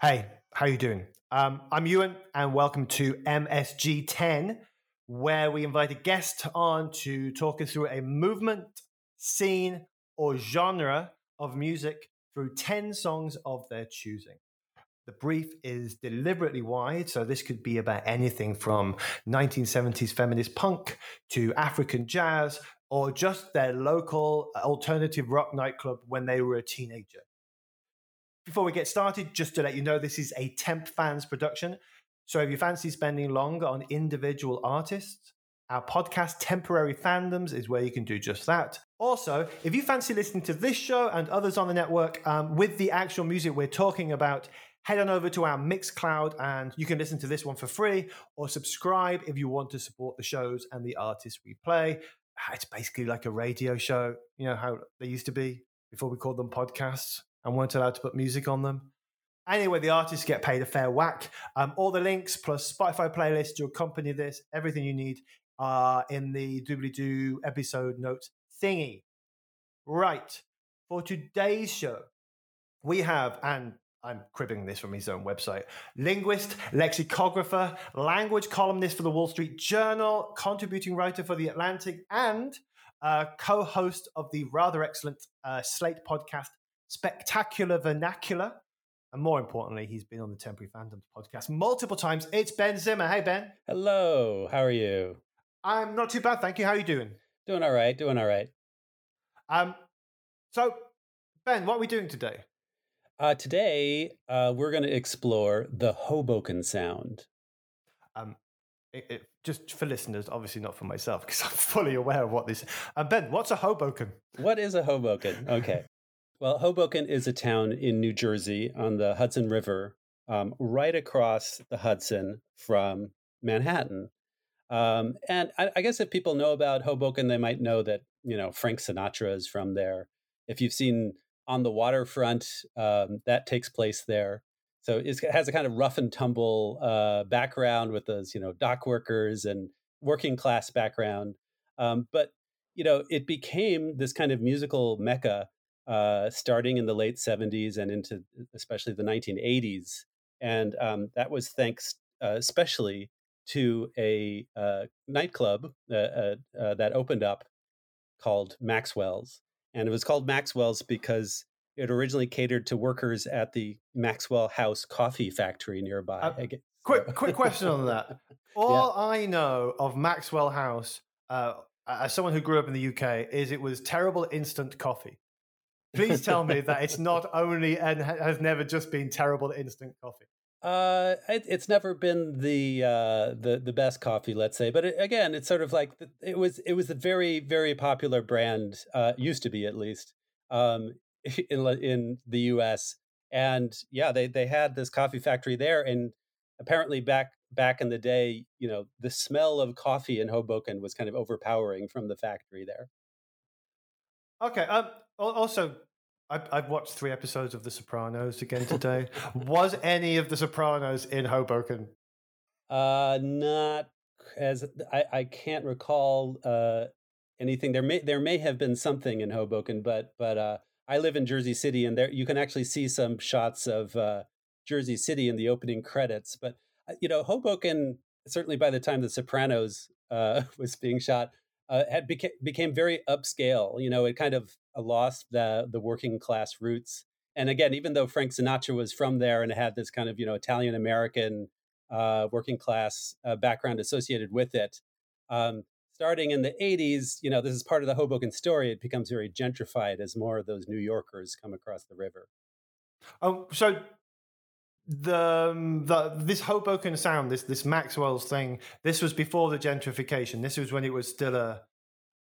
Hey, how you doing? Um, I'm Ewan, and welcome to MSG 10, where we invite a guest on to talk us through a movement, scene, or genre of music through 10 songs of their choosing. The brief is deliberately wide, so this could be about anything from 1970s feminist punk to African jazz, or just their local alternative rock nightclub when they were a teenager. Before we get started, just to let you know, this is a Temp Fans production. So if you fancy spending longer on individual artists, our podcast Temporary Fandoms is where you can do just that. Also, if you fancy listening to this show and others on the network um, with the actual music we're talking about, head on over to our Mixcloud and you can listen to this one for free or subscribe if you want to support the shows and the artists we play. It's basically like a radio show, you know how they used to be before we called them podcasts and weren't allowed to put music on them. Anyway, the artists get paid a fair whack. Um, all the links plus Spotify playlist to accompany this, everything you need, are in the doobly doo episode notes thingy. Right. For today's show, we have, and I'm cribbing this from his own website, linguist, lexicographer, language columnist for the Wall Street Journal, contributing writer for The Atlantic, and uh, co host of the rather excellent uh, Slate podcast, spectacular vernacular. And more importantly, he's been on the Temporary Fandoms podcast multiple times. It's Ben Zimmer. Hey, Ben. Hello. How are you? I'm not too bad, thank you. How are you doing? Doing all right. Doing all right. Um, so, Ben, what are we doing today? Uh, today, uh, we're going to explore the Hoboken sound. Um, it, it, just for listeners, obviously not for myself, because I'm fully aware of what this. Uh, ben, what's a Hoboken? What is a Hoboken? Okay. Well, Hoboken is a town in New Jersey on the Hudson River, um, right across the Hudson from Manhattan. Um, and I, I, guess if people know about Hoboken, they might know that you know Frank Sinatra is from there. If you've seen On the Waterfront, um, that takes place there. So it has a kind of rough and tumble uh, background with those you know dock workers and working class background. Um, but you know it became this kind of musical mecca uh, starting in the late 70s and into especially the 1980s. And um, that was thanks uh, especially to a uh, nightclub uh, uh, uh, that opened up called Maxwell's. And it was called Maxwell's because it originally catered to workers at the Maxwell House Coffee Factory nearby. quick, quick question on that. All yeah. I know of Maxwell House, as someone who grew up in the UK, is it was terrible instant coffee. Please tell me that it's not only and has never just been terrible instant coffee. Uh, it, it's never been the uh, the the best coffee, let's say. But it, again, it's sort of like it was it was a very very popular brand, uh, used to be at least, um, in in the U.S. And yeah, they they had this coffee factory there, and apparently back back in the day, you know, the smell of coffee in Hoboken was kind of overpowering from the factory there. Okay. Um, also, I've, I've watched three episodes of The Sopranos again today. Was any of The Sopranos in Hoboken? Uh, not as I, I can't recall uh, anything. There may there may have been something in Hoboken, but but uh, I live in Jersey City, and there you can actually see some shots of uh, Jersey City in the opening credits. But uh, you know, Hoboken certainly by the time The Sopranos uh, was being shot uh, had beca- became very upscale. You know, it kind of lost the the working class roots. And again, even though Frank Sinatra was from there and had this kind of you know Italian American uh, working class uh, background associated with it, um, starting in the '80s, you know, this is part of the Hoboken story. It becomes very gentrified as more of those New Yorkers come across the river. Oh, so the, um, the this Hoboken sound, this this Maxwell's thing, this was before the gentrification. This was when it was still a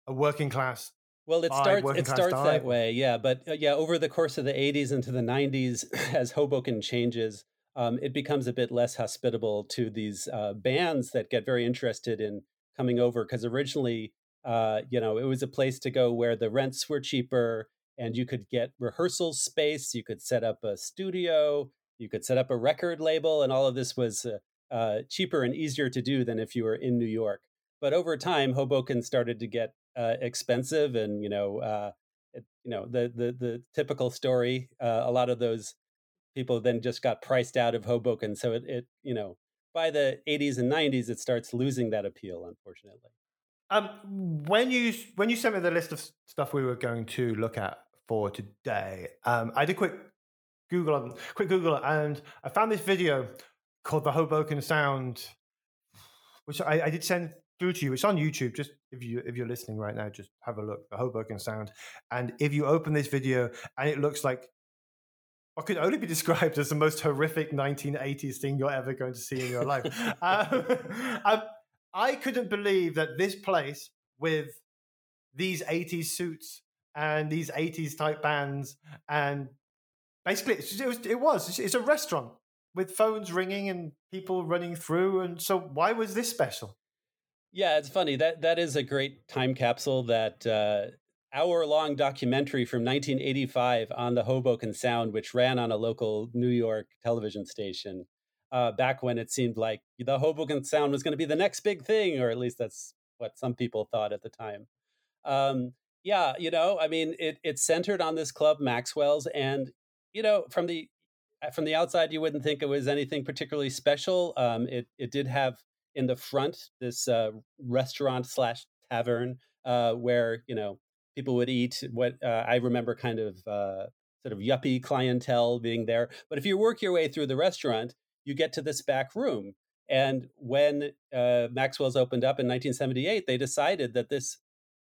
a working class. Well, it starts it starts that way, yeah. But uh, yeah, over the course of the '80s into the '90s, as Hoboken changes, um, it becomes a bit less hospitable to these uh, bands that get very interested in coming over because originally, uh, you know, it was a place to go where the rents were cheaper and you could get rehearsal space, you could set up a studio, you could set up a record label, and all of this was uh, uh cheaper and easier to do than if you were in New York. But over time, Hoboken started to get uh, expensive, and you know, uh, it, you know, the the the typical story. a lot of those people then just got priced out of Hoboken. So it, it you know, by the 80s and 90s, it starts losing that appeal, unfortunately. Um, when you when you sent me the list of stuff we were going to look at for today, um, I did quick Google on quick Google and I found this video called the Hoboken Sound, which I, I did send through to you. It's on YouTube. Just if you if you're listening right now, just have a look. The Hoboken Sound, and if you open this video and it looks like what could only be described as the most horrific 1980s thing you're ever going to see in your life. um, um, I couldn't believe that this place with these 80s suits and these 80s type bands and basically it was, it was it's a restaurant with phones ringing and people running through and so why was this special yeah it's funny that that is a great time capsule that uh, hour long documentary from 1985 on the Hoboken Sound, which ran on a local New York television station uh, back when it seemed like the Hoboken Sound was going to be the next big thing, or at least that's what some people thought at the time. Um, yeah, you know, I mean, it, it's centered on this club, Maxwell's, and you know, from the uh, from the outside, you wouldn't think it was anything particularly special. Um, it it did have in the front this uh, restaurant slash tavern uh, where you know people would eat. What uh, I remember, kind of uh, sort of yuppie clientele being there. But if you work your way through the restaurant, you get to this back room. And when uh, Maxwell's opened up in 1978, they decided that this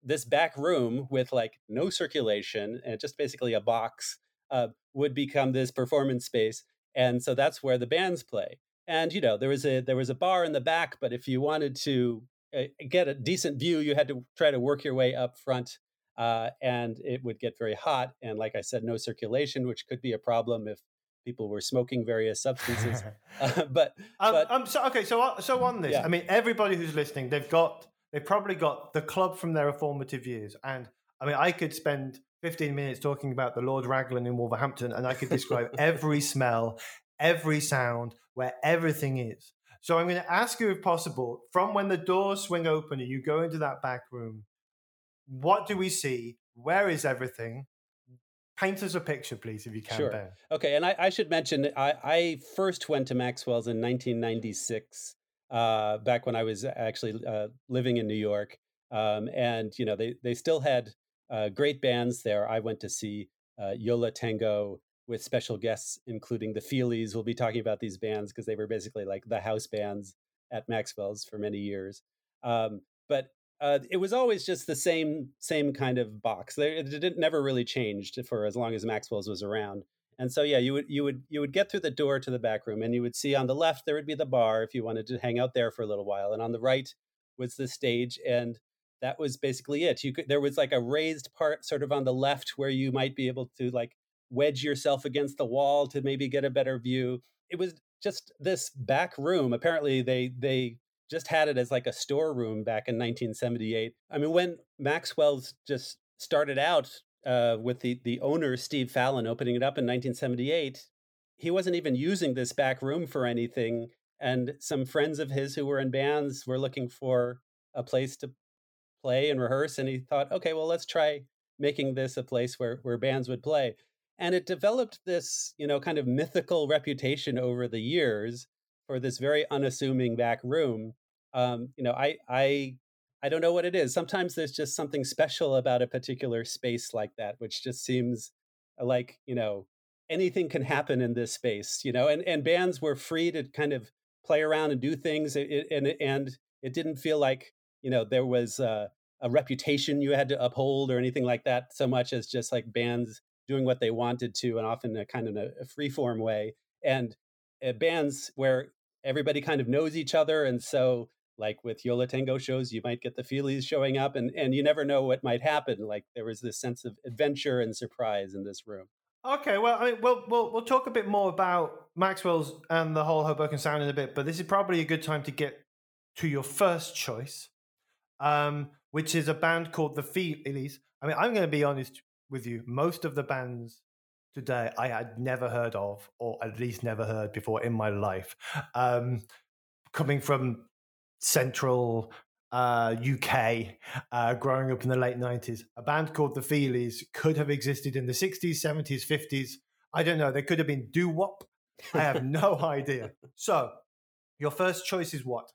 this back room with like no circulation and just basically a box uh, would become this performance space. And so that's where the bands play. And you know there was a there was a bar in the back, but if you wanted to uh, get a decent view, you had to try to work your way up front uh, and it would get very hot. And like I said, no circulation, which could be a problem if people were smoking various substances. uh, but, um, but um, so okay, so uh, so on this, yeah. I mean, everybody who's listening, they've got they've probably got the club from their formative years, and I mean, I could spend 15 minutes talking about the Lord Raglan in Wolverhampton, and I could describe every smell, every sound, where everything is. So I'm going to ask you, if possible, from when the doors swing open and you go into that back room, what do we see? Where is everything? Paint us a picture, please, if you can. Sure. Ben. Okay, and I, I should mention I, I, first went to Maxwell's in 1996, uh, back when I was actually uh, living in New York, um, and you know they they still had uh, great bands there. I went to see uh, Yo La Tengo with special guests, including the Feelies. We'll be talking about these bands because they were basically like the house bands at Maxwell's for many years. Um, but uh, it was always just the same same kind of box. It, never really changed for as long as Maxwell's was around. And so yeah, you would you would you would get through the door to the back room, and you would see on the left there would be the bar if you wanted to hang out there for a little while, and on the right was the stage, and that was basically it. You could there was like a raised part sort of on the left where you might be able to like wedge yourself against the wall to maybe get a better view. It was just this back room. Apparently they they just had it as like a storeroom back in 1978. I mean, when Maxwell's just started out uh, with the the owner Steve Fallon opening it up in 1978, he wasn't even using this back room for anything. And some friends of his who were in bands were looking for a place to play and rehearse, and he thought, okay, well, let's try making this a place where where bands would play. And it developed this, you know, kind of mythical reputation over the years for this very unassuming back room. Um, you know, I I I don't know what it is. Sometimes there's just something special about a particular space like that, which just seems like you know anything can happen in this space. You know, and and bands were free to kind of play around and do things, it, and and it didn't feel like you know there was a reputation you had to uphold or anything like that so much as just like bands doing what they wanted to and often a kind of a, a free form way and uh, bands where everybody kind of knows each other and so like with Yo La Tengo shows you might get the feelies showing up and and you never know what might happen like there was this sense of adventure and surprise in this room Okay, well, I mean, we'll, we'll we'll talk a bit more about Maxwell's and the whole Hoboken sound in a bit, but this is probably a good time to get to your first choice, um, which is a band called the Feelies. I mean, I'm going to be honest with you. Most of the bands today I had never heard of, or at least never heard before in my life. Um, coming from central uh, UK, uh, growing up in the late 90s. A band called the Feelies could have existed in the 60s, 70s, 50s. I don't know. They could have been doo wop. I have no idea. So, your first choice is what?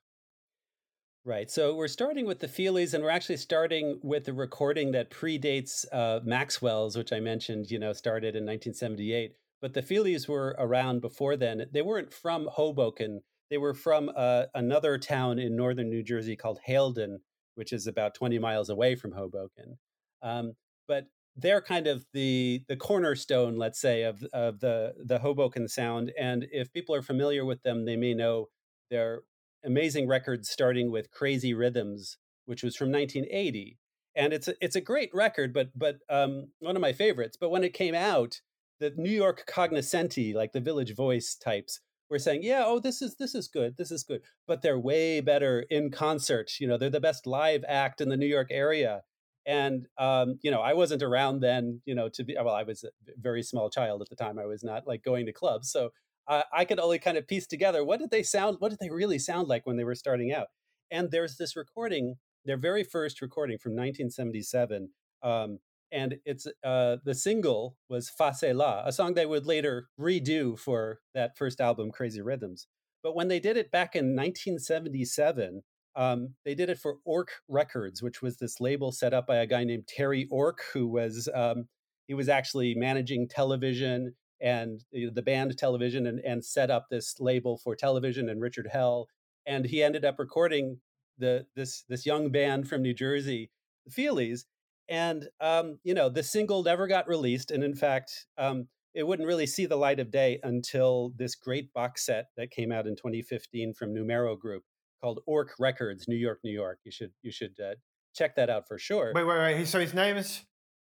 Right. So we're starting with the Feelies, and we're actually starting with a recording that predates uh, Maxwell's, which I mentioned, you know, started in 1978. But the Feelies were around before then. They weren't from Hoboken. They were from uh, another town in northern New Jersey called Haledon, which is about 20 miles away from Hoboken. Um, but they're kind of the the cornerstone, let's say, of of the the Hoboken sound. And if people are familiar with them, they may know their amazing records, starting with "Crazy Rhythms," which was from 1980. And it's a, it's a great record, but but um, one of my favorites. But when it came out, the New York cognoscenti, like the Village Voice types, we're saying, yeah, oh, this is this is good, this is good, but they're way better in concert. You know, they're the best live act in the New York area. And um, you know, I wasn't around then. You know, to be well, I was a very small child at the time. I was not like going to clubs, so uh, I could only kind of piece together what did they sound, what did they really sound like when they were starting out. And there's this recording, their very first recording from 1977. Um, and it's uh, the single was Fa Cé-La, a song they would later redo for that first album, Crazy Rhythms. But when they did it back in 1977, um, they did it for Ork Records, which was this label set up by a guy named Terry Ork, who was um, he was actually managing television and the band television and, and set up this label for television and Richard Hell. And he ended up recording the this this young band from New Jersey, the Feelies, and um, you know the single never got released and in fact um, it wouldn't really see the light of day until this great box set that came out in 2015 from numero group called Ork records new york new york. You should you should uh, check that out for sure. Wait wait wait so his name is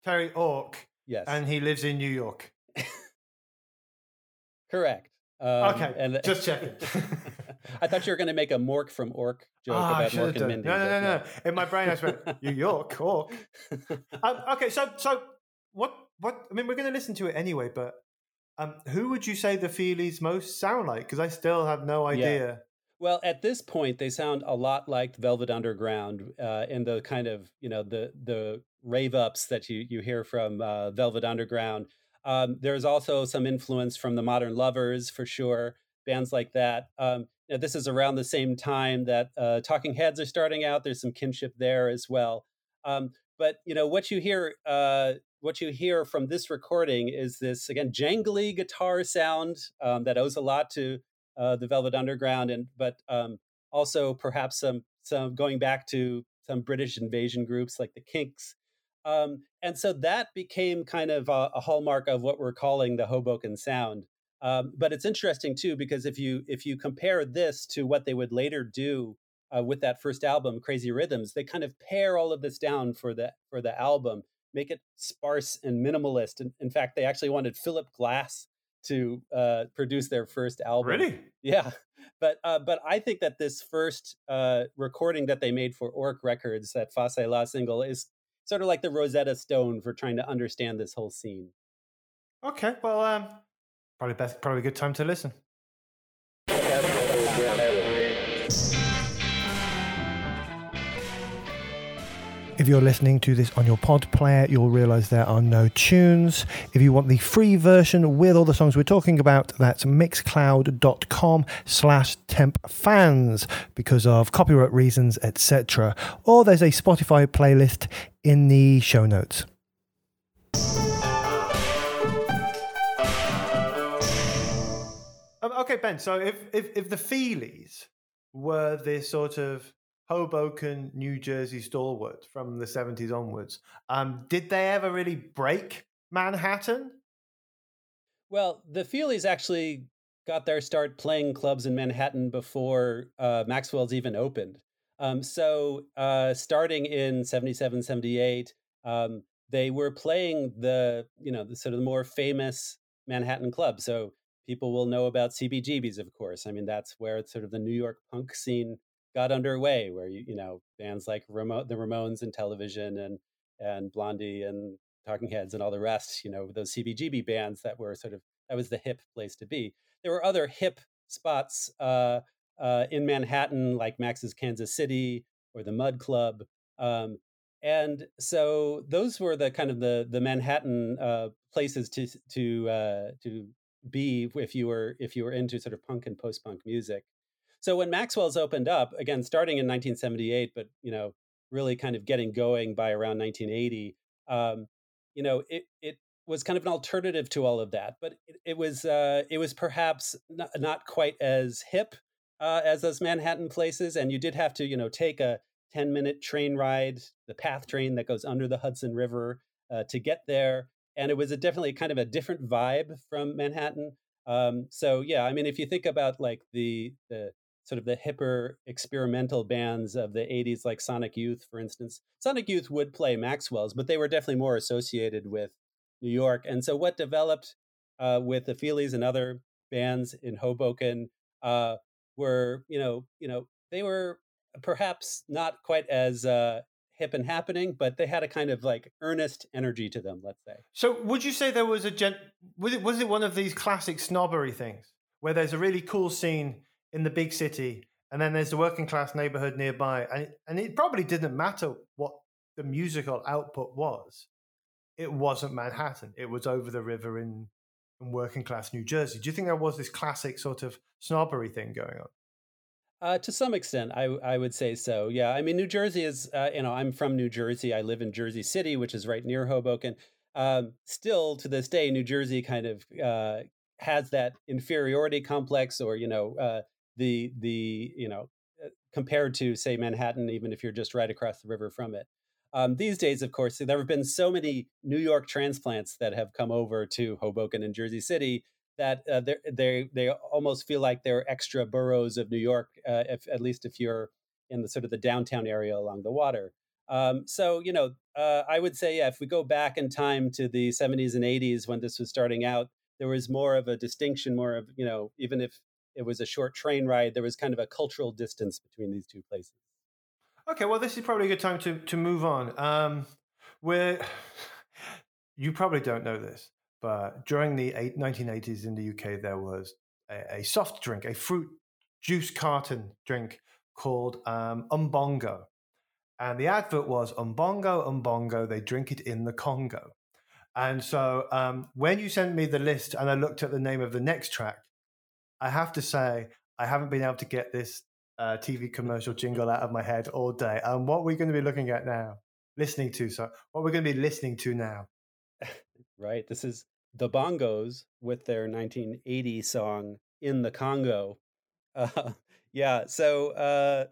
terry ork yes. and he lives in new york correct um, okay and just checking I thought you were going to make a Mork from Ork joke oh, about Mork and Mindy. No, no, no, no, In my brain, I went, New York, Ork. um, okay, so so what? What? I mean, we're going to listen to it anyway, but um, who would you say the Feelies most sound like? Because I still have no idea. Yeah. Well, at this point, they sound a lot like Velvet Underground uh, in the kind of you know the the rave ups that you you hear from uh, Velvet Underground. Um, there's also some influence from the Modern Lovers for sure, bands like that. Um, you know, this is around the same time that uh, Talking Heads are starting out. There's some kinship there as well. Um, but you know what you hear, uh, what you hear from this recording is this again jangly guitar sound um, that owes a lot to uh, the Velvet Underground, and but um, also perhaps some some going back to some British invasion groups like the Kinks. Um, and so that became kind of a, a hallmark of what we're calling the Hoboken sound. Um, but it's interesting too because if you if you compare this to what they would later do uh, with that first album, Crazy Rhythms, they kind of pare all of this down for the for the album, make it sparse and minimalist. And in fact, they actually wanted Philip Glass to uh, produce their first album. Really? Yeah. But uh, but I think that this first uh, recording that they made for Ork Records, that Fa Cé-La single, is sort of like the Rosetta Stone for trying to understand this whole scene. Okay, well, um, Probably best, probably a good time to listen. If you're listening to this on your pod player, you'll realize there are no tunes. If you want the free version with all the songs we're talking about, that's mixcloud.com slash tempfans because of copyright reasons, etc. Or there's a Spotify playlist in the show notes. Um, okay, Ben. So if if if the Feelies were this sort of Hoboken, New Jersey stalwart from the seventies onwards, um, did they ever really break Manhattan? Well, the Feelies actually got their start playing clubs in Manhattan before uh, Maxwell's even opened. Um, so uh, starting in 77, 78, um, they were playing the you know the sort of the more famous Manhattan clubs. So people will know about CBGBs, of course. I mean, that's where sort of the New York punk scene got underway, where you you know bands like Ramo- the Ramones and Television and and Blondie and Talking Heads and all the rest. You know, those CBGB bands that were sort of that was the hip place to be. There were other hip spots uh, uh, in Manhattan, like Max's Kansas City or the Mud Club. Um, and so those were the kind of the the Manhattan uh, places to to uh, to be if you were if you were into sort of punk and post punk music. So when Maxwell's opened up again, starting in 1978, but you know really kind of getting going by around 1980, um, you know it it was kind of an alternative to all of that, but it, it was uh, it was perhaps not, not quite as hip uh, as those Manhattan places, and you did have to you know take a 10 minute train ride, the PATH train that goes under the Hudson River uh, to get there. And it was a definitely kind of a different vibe from Manhattan. Um, so yeah, I mean, if you think about like the the sort of the hipper experimental bands of the 80s, like Sonic Youth, for instance, Sonic Youth would play Maxwell's, but they were definitely more associated with New York. And so what developed uh, with the Feelies and other bands in Hoboken uh, were, you know, you know, they were perhaps not quite as uh, hip and happening, but they had a kind of like earnest energy to them. Let's say. So, would you say there was a gent? Was it was it one of these classic snobbery things where there's a really cool scene in the big city, and then there's the working class neighborhood nearby, and it, and it probably didn't matter what the musical output was. It wasn't Manhattan. It was over the river in, in working class New Jersey. Do you think there was this classic sort of snobbery thing going on? Uh, to some extent, I I would say so. Yeah, I mean, New Jersey is uh, you know I'm from New Jersey. I live in Jersey City, which is right near Hoboken. Um, still to this day, New Jersey kind of uh, has that inferiority complex, or you know uh, the the you know uh, compared to say Manhattan, even if you're just right across the river from it. Um, these days, of course, there have been so many New York transplants that have come over to Hoboken and Jersey City that uh, they they almost feel like they're extra boroughs of New York, uh, if, at least if you're in the sort of the downtown area along the water. Um, so you know, uh, I would say yeah, if we go back in time to the 70s and 80s when this was starting out, there was more of a distinction, more of you know, even if it was a short train ride, there was kind of a cultural distance between these two places. Okay, well, this is probably a good time to to move on. Um, where you probably don't know this, but during the 1980s in the UK, there was a, a, soft drink, a fruit juice carton drink called um, Umbongo. And the advert was Umbongo, Umbongo, they drink it in the Congo. And so um, when you sent me the list and I looked at the name of the next track, I have to say, I haven't been able to get this uh, TV commercial jingle out of my head all day. And what we're going to be looking at now, listening to, so what we're going to be listening to now. right. This is the Bongos with their 1980 song "In the Congo." Uh, yeah, so uh,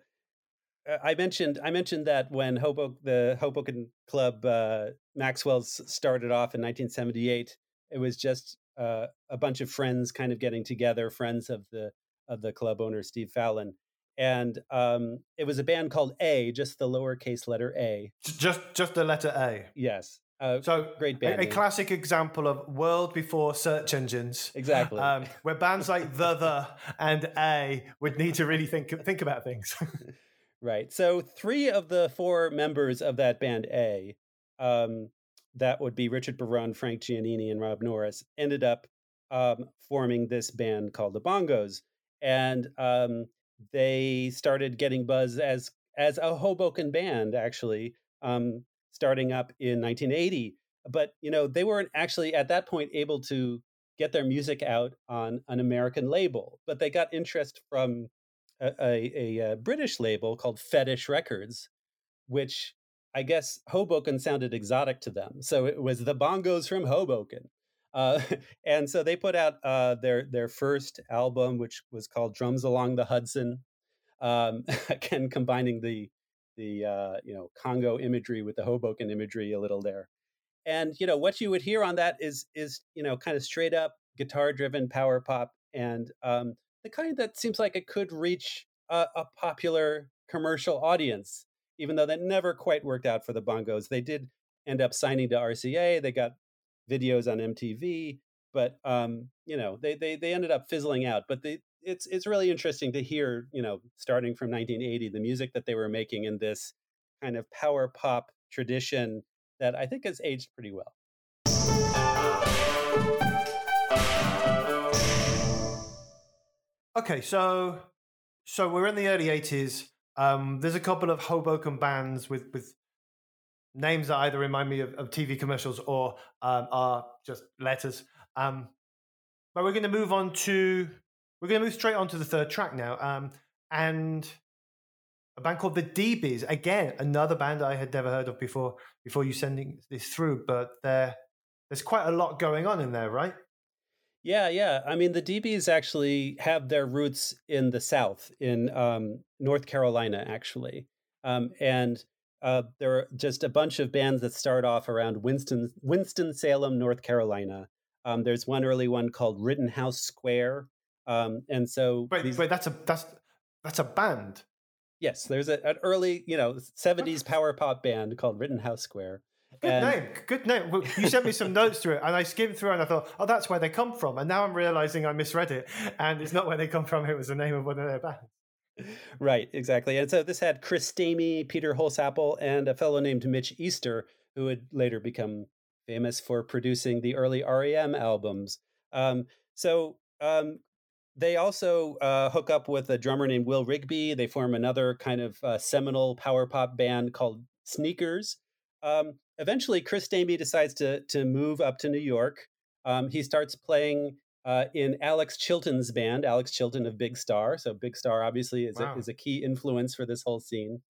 I mentioned I mentioned that when Hoboken, the Hoboken Club uh, Maxwell's started off in 1978, it was just uh, a bunch of friends kind of getting together, friends of the of the club owner Steve Fallon, and um, it was a band called A, just the lowercase letter A. Just just the letter A. Yes, uh, so great band. A, a, classic example of world before search engines. Exactly. Um, where bands like the the and A would need to really think think about things. right. So three of the four members of that band A, um, that would be Richard Barone, Frank Giannini, and Rob Norris, ended up um, forming this band called the Bongos, and um, they started getting buzz as as a Hoboken band actually. Um, starting up in 1980. But you know, they weren't actually at that point able to get their music out on an American label, but they got interest from a, a, a British label called Fetish Records, which I guess Hoboken sounded exotic to them. So it was the bongos from Hoboken. Uh, and so they put out uh, their their first album, which was called Drums Along the Hudson. Um, again, combining the the uh, you know Congo imagery with the Hoboken imagery a little there. And you know what you would hear on that is is you know kind of straight up guitar driven power pop and um, the kind that seems like it could reach a, a, popular commercial audience, even though that never quite worked out for the Bongos. They did end up signing to RCA. They got videos on MTV, but um, you know, they they they ended up fizzling out. But it's it's really interesting to hear, you know, starting from 1980, the music that they were making in this kind of power pop tradition that I think has aged pretty well. Okay, so so we're in the early 80s. Um, there's a couple of Hoboken bands with with names that either remind me of, of TV commercials or um, are just letters. Um, but we're going to move on to we're going to move straight on to the third track now, um, and a band called the DBs. Again, another band I had never heard of before. Before you sending this through, but there there's quite a lot going on in there, right? Yeah, yeah. I mean, the DBs actually have their roots in the South, in um, North Carolina, actually, um, and uh, there are just a bunch of bands that start off around Winston Winston Salem, North Carolina. Um, there's one early one called Rittenhouse Square, um, and so wait, these... wait, that's a that's that's a band. Yes, there's a, an early, you know, '70s power pop band called Rittenhouse Square. Good and... name, good name. You sent me some notes to it, and I skimmed through, and I thought, oh, that's where they come from. And now I'm realizing I misread it, and it's not where they come from. It was the name of one of their bands right, exactly. And so this had Chris Stamey, Peter Holsapple, and a fellow named Mitch Easter, who would later become famous for producing the early REM albums. Um, so um, they also uh, hook up with a drummer named Will Rigby. They form another kind of uh, seminal power pop band called Sneakers. Um, eventually, Chris Stamey decides to to move up to New York. Um, he starts playing uh, in Alex Chilton's band, Alex Chilton of Big Star. So Big Star obviously is, wow. a, is a key influence for this whole scene.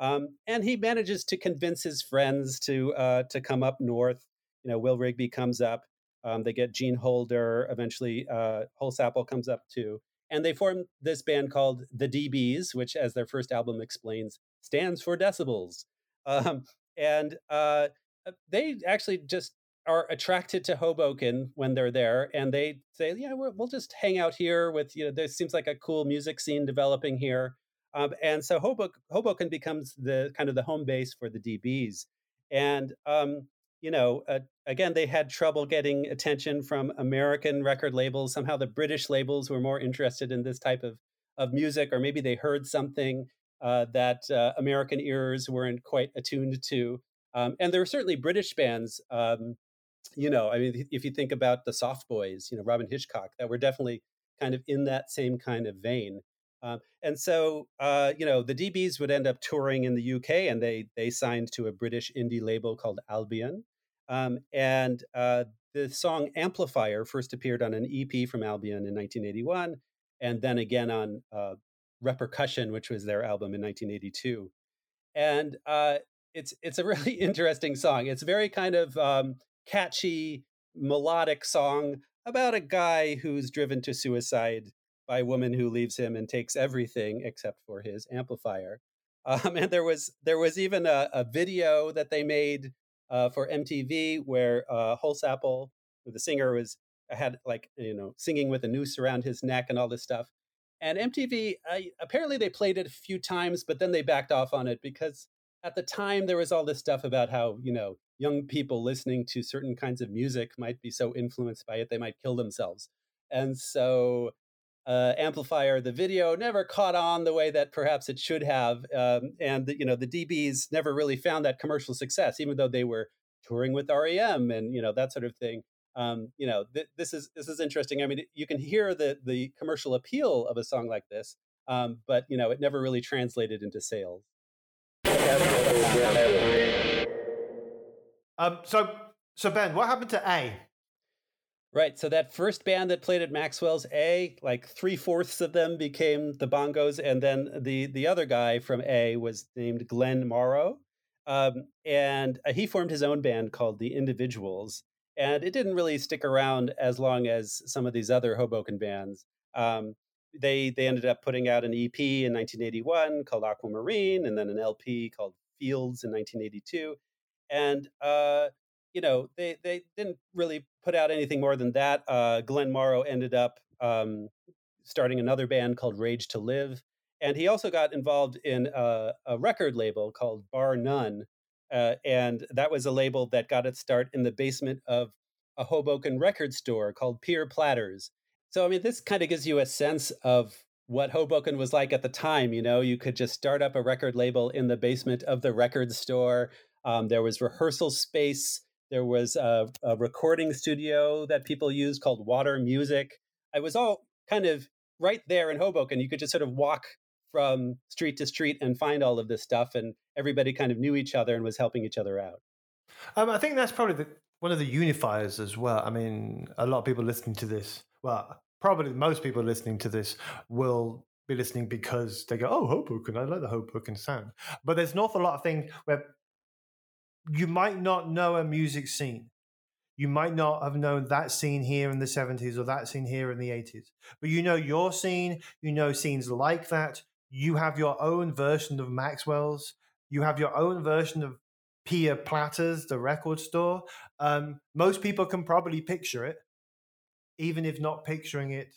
Um, and he manages to convince his friends to uh, to come up north. You know, Will Rigby comes up. Um, they get Gene Holder. Eventually, uh, Holsapple comes up too, and they form this band called the DBs, which, as their first album explains, stands for decibels. Um, and uh, they actually just are attracted to Hoboken when they're there, and they say, "Yeah, we will just hang out here with you know." There seems like a cool music scene developing here, um, and so Hoboken, Hoboken becomes the kind of the home base for the DBs. And um, you know, uh, again, they had trouble getting attention from American record labels. Somehow, the British labels were more interested in this type of of music, or maybe they heard something uh, that uh, American ears weren't quite attuned to. Um, and there were certainly British bands um, you know, I mean, if you think about the Soft Boys, you know, Robyn Hitchcock, that were definitely kind of in that same kind of vein. Um, and so, uh, you know, the DBs would end up touring in the UK, and they they signed to a British indie label called Albion. Um, and uh, the song "Amplifier" first appeared on an EP from Albion in 1981, and then again on uh, Repercussion, which was their album in 1982. And uh, it's it's a really interesting song. It's a very kind of um, catchy melodic song about a guy who's driven to suicide by a woman who leaves him and takes everything except for his amplifier. Um, and there was there was even a, a video that they made uh, for MTV where uh, Holsapple, the singer, was had like you know singing with a noose around his neck and all this stuff. And MTV uh, apparently they played it a few times, but then they backed off on it because at the time there was all this stuff about how you know young people listening to certain kinds of music might be so influenced by it they might kill themselves. And so uh, amplifier the video never caught on the way that perhaps it should have um, and the, you know the dbs never really found that commercial success even though they were touring with rem and you know that sort of thing um, you know th- this is this is interesting i mean you can hear the the commercial appeal of a song like this um, but you know it never really translated into sales um, so, so Ben, what happened to A? Right. So that first band that played at Maxwell's A, like three fourths of them became the Bongos, and then the the other guy from A was named Glenn Morrow, um, and uh, he formed his own band called the Individuals, and it didn't really stick around as long as some of these other Hoboken bands. Um, they they ended up putting out an EP in 1981 called Aquamarine, and then an LP called Fields in 1982 and uh, you know they they didn't really put out anything more than that. Uh, Glenn Morrow ended up um, starting another band called Rage to Live, and he also got involved in a, a record label called Bar None, uh, and that was a label that got its start in the basement of a Hoboken record store called Pier Platters. So, I mean, this kind of gives you a sense of what Hoboken was like at the time. You know, you could just start up a record label in the basement of the record store. Um, there was rehearsal space. There was a, a, recording studio that people used called Water Music. It was all kind of right there in Hoboken. You could just sort of walk from street to street and find all of this stuff, and everybody kind of knew each other and was helping each other out. Um, I think that's probably the, one of the unifiers as well. I mean, a lot of people listening to this, well, probably most people listening to this will be listening because they go, "Oh, Hoboken, I like the Hoboken sound." But there's an awful lot of things where you might not know a music scene. You might not have known that scene here in the 70s or that scene here in the 80s. But you know your scene, you know scenes like that. You have your own version of Maxwell's. You have your own version of Pier Platters, the record store. Um, most people can probably picture it even if not picturing it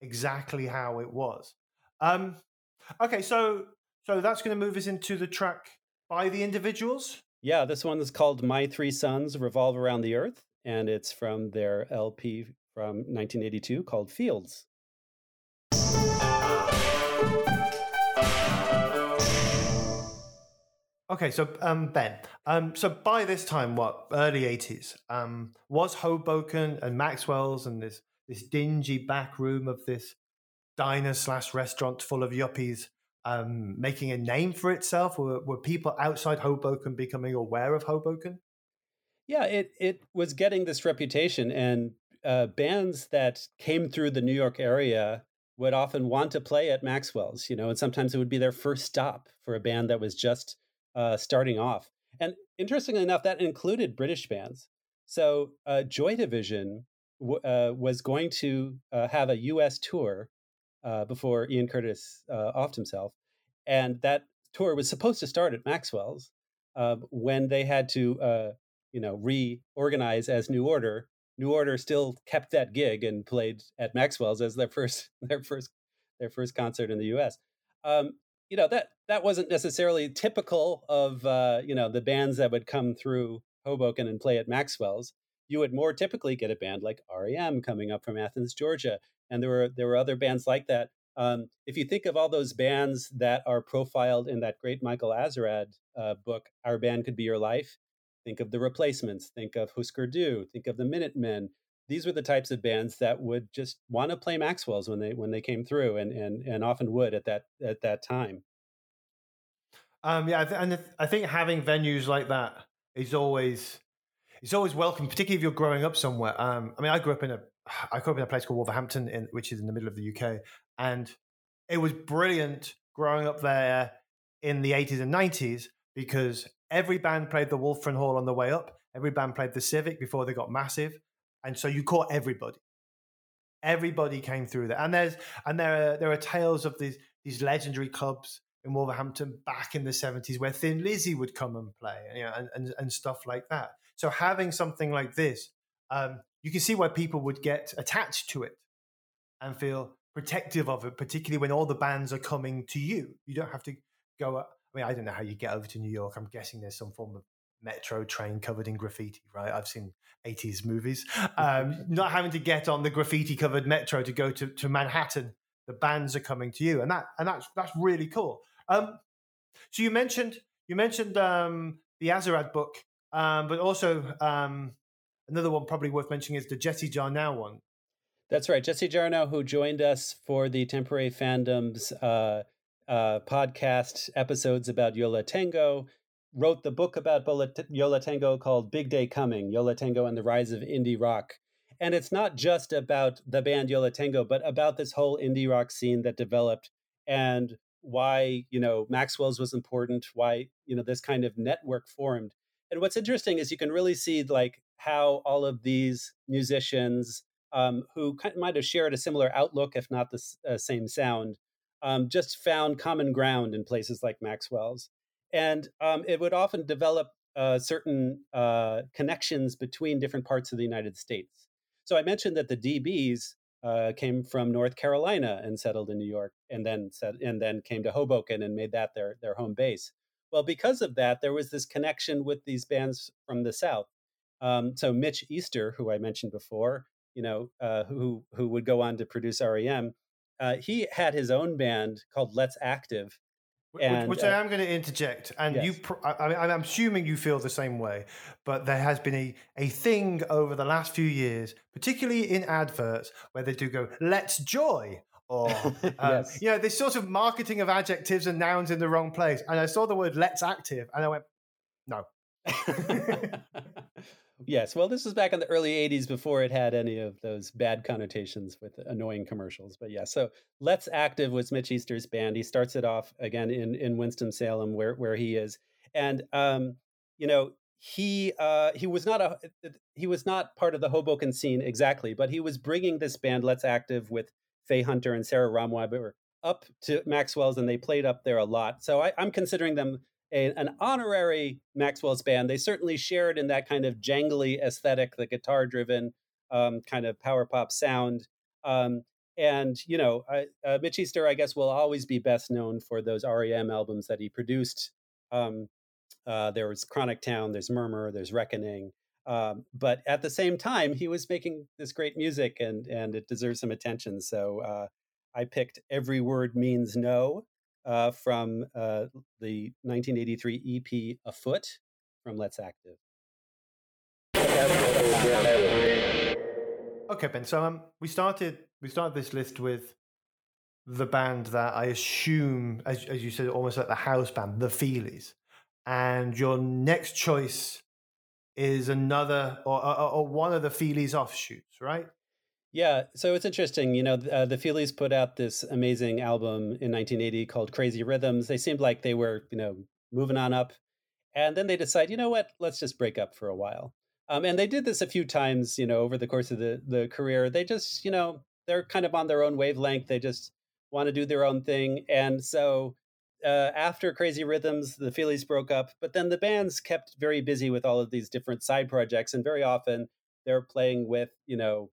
exactly how it was. Um, okay, so so that's going to move us into the track by the individuals. Yeah, this one is called "My Three Sons Revolve Around the Earth," and it's from their LP from 1982 called "Fields." Okay, so um, Ben, um, so by this time, what early eighties, um, was Hoboken and Maxwell's and this this dingy back room of this diner slash restaurant full of yuppies um, making a name for itself? Were, were people outside Hoboken becoming aware of Hoboken? Yeah, it it was getting this reputation, and uh, bands that came through the New York area would often want to play at Maxwell's, you know, and sometimes it would be their first stop for a band that was just uh, starting off. And interestingly enough, that included British bands. So uh, Joy Division w- uh, was going to uh, have a U.S. tour uh, before Ian Curtis uh, offed himself, and that tour was supposed to start at Maxwell's when they had to, you know, reorganize as New Order. New Order still kept that gig and played at Maxwell's as their first their first their first concert in the U.S. Um, you know that that wasn't necessarily typical of uh, you know the bands that would come through Hoboken and play at Maxwell's. You would more typically get a band like REM coming up from Athens, Georgia, and there were there were other bands like that. Um, if you think of all those bands that are profiled in that great Michael Azerrad uh, book, Our Band Could Be Your Life, think of the Replacements, think of Husker Du, think of the Minutemen. These were the types of bands that would just want to play Maxwell's when they when they came through, and and and often would at that at that time. Um, yeah, and I think having venues like that is always it's always welcome, particularly if you're growing up somewhere. Um, I mean, I grew up in a I grew up in a place called Wolverhampton, in, which is in the middle of the UK, and it was brilliant growing up there in the 80s and 90s because every band played the Wulfrun Hall on the way up. Every band played the Civic before they got massive, and so you caught everybody. Everybody came through there, and there's and there are there are tales of these these legendary clubs in Wolverhampton back in the 70s where Thin Lizzy would come and play you know, and, and, and stuff like that. So having something like this, um, you can see why people would get attached to it and feel protective of it, particularly when all the bands are coming to you. You don't have to go. I mean, I don't know how you get over to New York. I'm guessing there's some form of metro train covered in graffiti, right? I've seen 80s movies. Um, not having to get on the graffiti covered metro to go to, to Manhattan. The bands are coming to you, and that and that's that's really cool. Um, so you mentioned you mentioned um, the Azerrad book, um, but also um, another one probably worth mentioning is the Jesse Jarnow one. That's right, Jesse Jarnow, who joined us for the Temporary Fandoms uh, uh, podcast episodes about Yo La Tengo, wrote the book about Yo La Tengo called Big Day Coming: Yo La Tengo and the Rise of Indie Rock. And it's not just about the band Yo La Tengo, but about this whole indie rock scene that developed and why you know Maxwell's was important, why you know this kind of network formed. And what's interesting is you can really see like how all of these musicians um, who kind of might have shared a similar outlook, if not the uh, same sound, um, just found common ground in places like Maxwell's. And um, it would often develop uh, certain uh, connections between different parts of the United States. So I mentioned that the DBs uh, came from North Carolina and settled in New York, and then set, and then came to Hoboken and made that their their home base. Well, because of that, there was this connection with these bands from the South. Um, so Mitch Easter, who I mentioned before, you know, uh, who who would go on to produce REM, uh, he had his own band called Let's Active. And, which, which uh, I am going to interject, and yes. you, I, am assuming you feel the same way, but there has been a, a thing over the last few years, particularly in adverts, where they do go, let's joy, or um, yes. you know this sort of marketing of adjectives and nouns in the wrong place and i saw the word let's active and i went no yes well this was back in the early 80s before it had any of those bad connotations with annoying commercials but yeah so let's active was mitch easter's band he starts it off again in in winston-salem where where he is and um you know he uh he was not a he was not part of the hoboken scene exactly but he was bringing this band let's active with Faye Hunter and Sara Romweber up to Maxwell's, and they played up there a lot. So I, am considering them a, an honorary Maxwell's band. They certainly shared in that kind of jangly aesthetic, the guitar driven um, kind of power pop sound. Um, and, you know, I, uh, Mitch Easter, I guess, will always be best known for those REM albums that he produced. Um, uh, there was Chronic Town, there's Murmur, there's Reckoning. Um, but at the same time, he was making this great music, and and it deserves some attention. So uh, I picked "Every Word Means No" uh, from uh, the 1983 EP "Afoot" from Let's Active. Okay, Ben. So um, we started we started this list with the band that I assume, as as you said, almost like the house band, the Feelies, and your next choice is another or, or, or one of the Feelies offshoots, right? Yeah, so it's interesting. You know, uh, the Feelies put out this amazing album in 1980 called Crazy Rhythms. They seemed like they were, you know, moving on up. And then they decide, you know what, let's just break up for a while. Um, and they did this a few times, you know, over the course of the, the career. They just, you know, they're kind of on their own wavelength. They just want to do their own thing. And so uh, after Crazy Rhythms, the Feelies broke up, but then the bands kept very busy with all of these different side projects, and very often they're playing with you know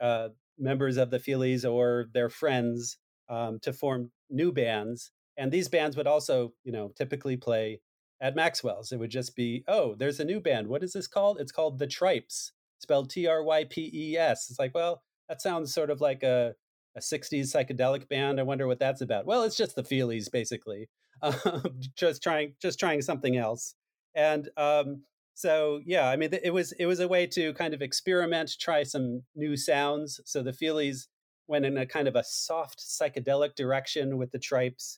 uh, members of the Feelies or their friends um, to form new bands, and these bands would also you know typically play at Maxwell's. It would just be, oh, there's a new band. What is this called? It's called the Trypes, spelled T R Y P E S. It's like, well, that sounds sort of like a a 60s psychedelic band. I wonder what that's about. Well, it's just the Feelies, basically, um, just trying just trying something else. And um, so, yeah, I mean, it was it was a way to kind of experiment, try some new sounds. So the Feelies went in a kind of a soft psychedelic direction with the Trypes,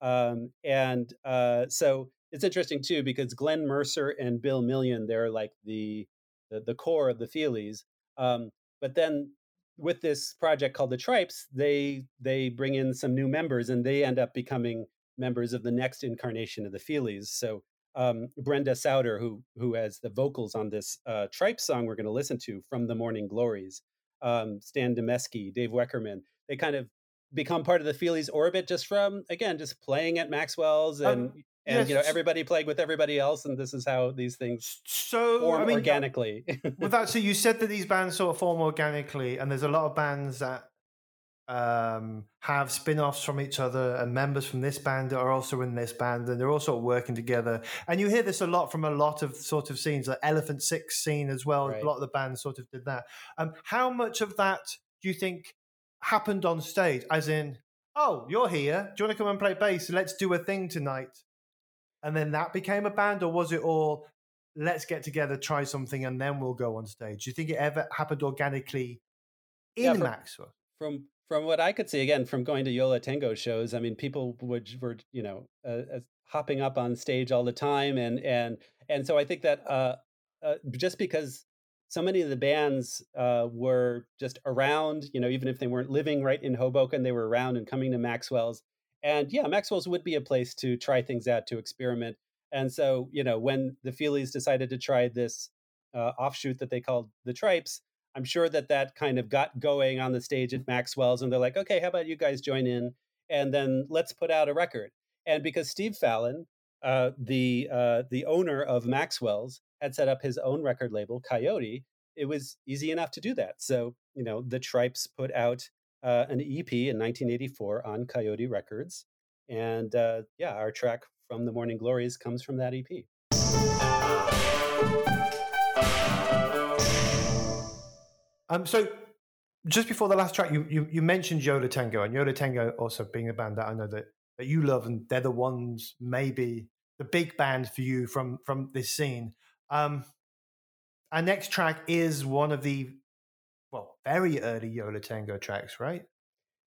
um, and uh, so it's interesting too because Glenn Mercer and Bill Million, they're like the the, the core of the Feelies. Um, but then with this project called the Trypes, they they bring in some new members and they end up becoming members of the next incarnation of the Feelies. So um, Brenda Sauter, who who has the vocals on this uh, Trype song we're going to listen to from the Morning Glories, um, Stan Demeski, Dave Weckerman, they kind of become part of the Feelies orbit just from again just playing at Maxwell's and um, and yes. you know everybody playing with everybody else and this is how these things so form I mean, organically that so you said that these bands sort of form organically and there's a lot of bands that um, have spin-offs from each other and members from this band are also in this band and they're all sort of working together and you hear this a lot from a lot of sort of scenes like elephant six scene as well right. a lot of the bands sort of did that um, how much of that do you think happened on stage as in oh you're here do you want to come and play bass let's do a thing tonight and then that became a band, or was it all let's get together, try something, and then we'll go on stage? Do you think it ever happened organically in yeah, from, Maxwell? From from what I could see, again, from going to Yo La Tengo shows, I mean, people would were you know uh, uh, hopping up on stage all the time, and and and so I think that uh, uh, just because so many of the bands uh, were just around, you know, even if they weren't living right in Hoboken, they were around and coming to Maxwell's. And yeah, Maxwell's would be a place to try things out, to experiment. And so, you know, when the Feelies decided to try this uh, offshoot that they called the Trypes, I'm sure that that kind of got going on the stage at Maxwell's, and they're like, okay, how about you guys join in, and then let's put out a record. And because Steve Fallon, uh, the uh, the owner of Maxwell's, had set up his own record label, Coyote, it was easy enough to do that. So you know, the Trypes put out uh, an EP in 1984 on Coyote Records. And uh, yeah, our track from the Morning Glories comes from that EP. Um, so just before the last track, you, you, you mentioned Yo La Tengo, and Yo La Tengo also being a band that I know that, that you love, and they're the ones maybe the big band for you from from this scene. Um, our next track is one of the well very early Yo La Tengo tracks, right?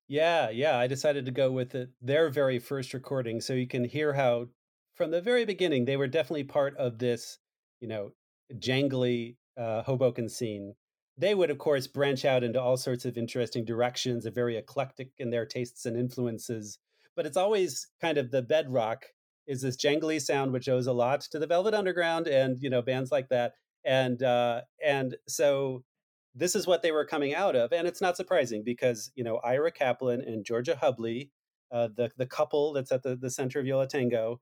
Yeah, yeah. I decided to go with it, their very first recording, so you can hear how from the very beginning they were definitely part of this, you know, jangly uh, Hoboken scene they would, of course, branch out into all sorts of interesting directions, are very eclectic in their tastes and influences. But it's always kind of the bedrock is this jangly sound, which owes a lot to the Velvet Underground and you know bands like that. And uh, and so this is what they were coming out of, and it's not surprising because you know Ira Kaplan and Georgia Hubley, uh, the the couple that's at the, the center of Yo La Tengo,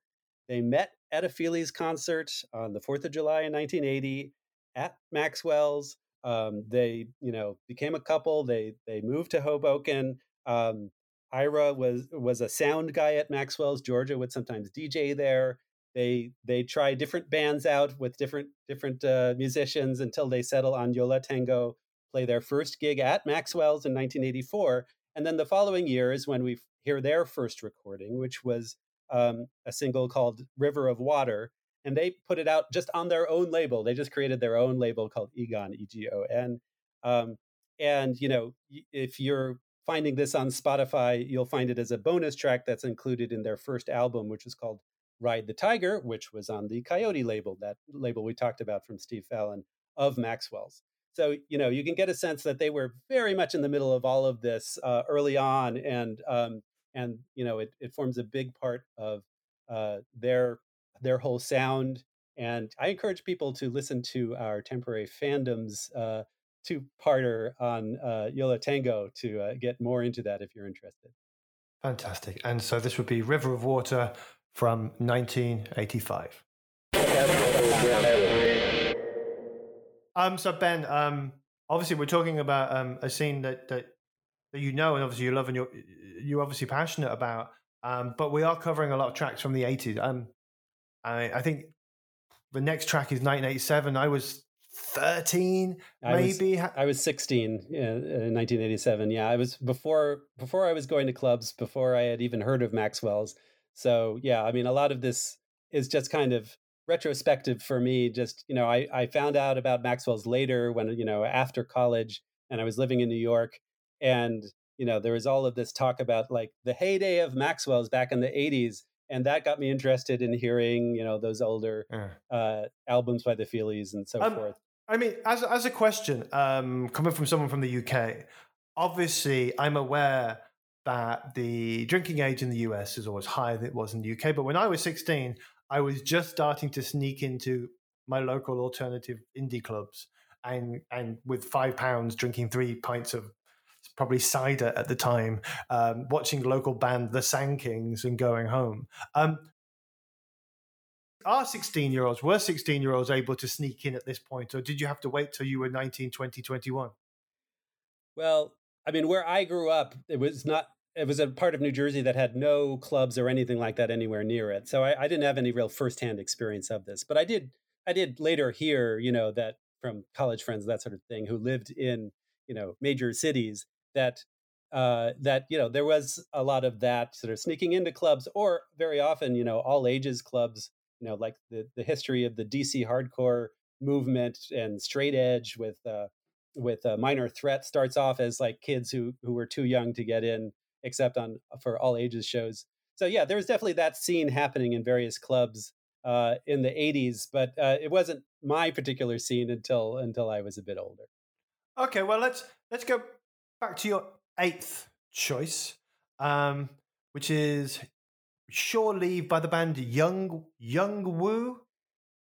they met at a Feelies concert on the Fourth of July in 1980 at Maxwell's um, they, you know, became a couple. They they moved to Hoboken. Um, Ira was was a sound guy at Maxwell's. Georgia would sometimes DJ there. They they try different bands out with different different uh, musicians until they settle on Yo La Tengo. Play their first gig at Maxwell's in 1984, and then the following year is when we hear their first recording, which was um, a single called "River of Water," and they put it out just on their own label. They just created their own label called Egon, E G O N. Um, and you know, if you're finding this on Spotify, you'll find it as a bonus track that's included in their first album, which is called Ride the Tiger, which was on the Coyote label, that label we talked about from Steve Fallon of Maxwell's. So you know, you can get a sense that they were very much in the middle of all of this uh, early on, and um, and you know, it, it forms a big part of uh, their their whole sound. And I encourage people to listen to our temporary fandoms uh, two parter on uh, Yo La Tengo to uh, get more into that if you're interested. Fantastic. And so this would be River of Water from 1985. Um, so Ben, um, obviously we're talking about um, a scene that, that that you know and obviously you love and you're you're obviously passionate about. Um, but we are covering a lot of tracks from the 80s. Um, I, I think the next track is 1987. I was 13 maybe I was, I was 16 in, in 1987 yeah i was before before i was going to clubs before i had even heard of maxwell's so yeah i mean a lot of this is just kind of retrospective for me just you know i i found out about maxwell's later when you know after college and i was living in new york and you know there was all of this talk about like the heyday of maxwell's back in the 80s and that got me interested in hearing you know those older uh, albums by the Feelies and so um, forth. I mean, as as a question um, coming from someone from the UK, obviously I'm aware that the drinking age in the US is always higher than it was in the UK. But when I was 16, I was just starting to sneak into my local alternative indie clubs and and with five pounds drinking three pints of probably cider at the time, um, watching local band The Sand Kings and going home. Um, are 16 year olds, were 16 year olds able to sneak in at this point, or did you have to wait till you were 19, 20, 21? Well, I mean, where I grew up, it was not, it was a part of New Jersey that had no clubs or anything like that anywhere near it. So I, I didn't have any real firsthand experience of this, but I did, I did later hear, you know, that from college friends, that sort of thing, who lived in, you know, major cities that uh, that you know there was a lot of that sort of sneaking into clubs, or very often you know all ages clubs. You know, like the the history of the DC hardcore movement and straight edge with uh, with a minor threat starts off as like kids who who were too young to get in, except on for all ages shows. So yeah, there was definitely that scene happening in various clubs uh, in the '80s, but uh, it wasn't my particular scene until until I was a bit older. Okay, well let's let's go back to your eighth choice, um, which is "Shore Leave" by the band Young Yung Wu.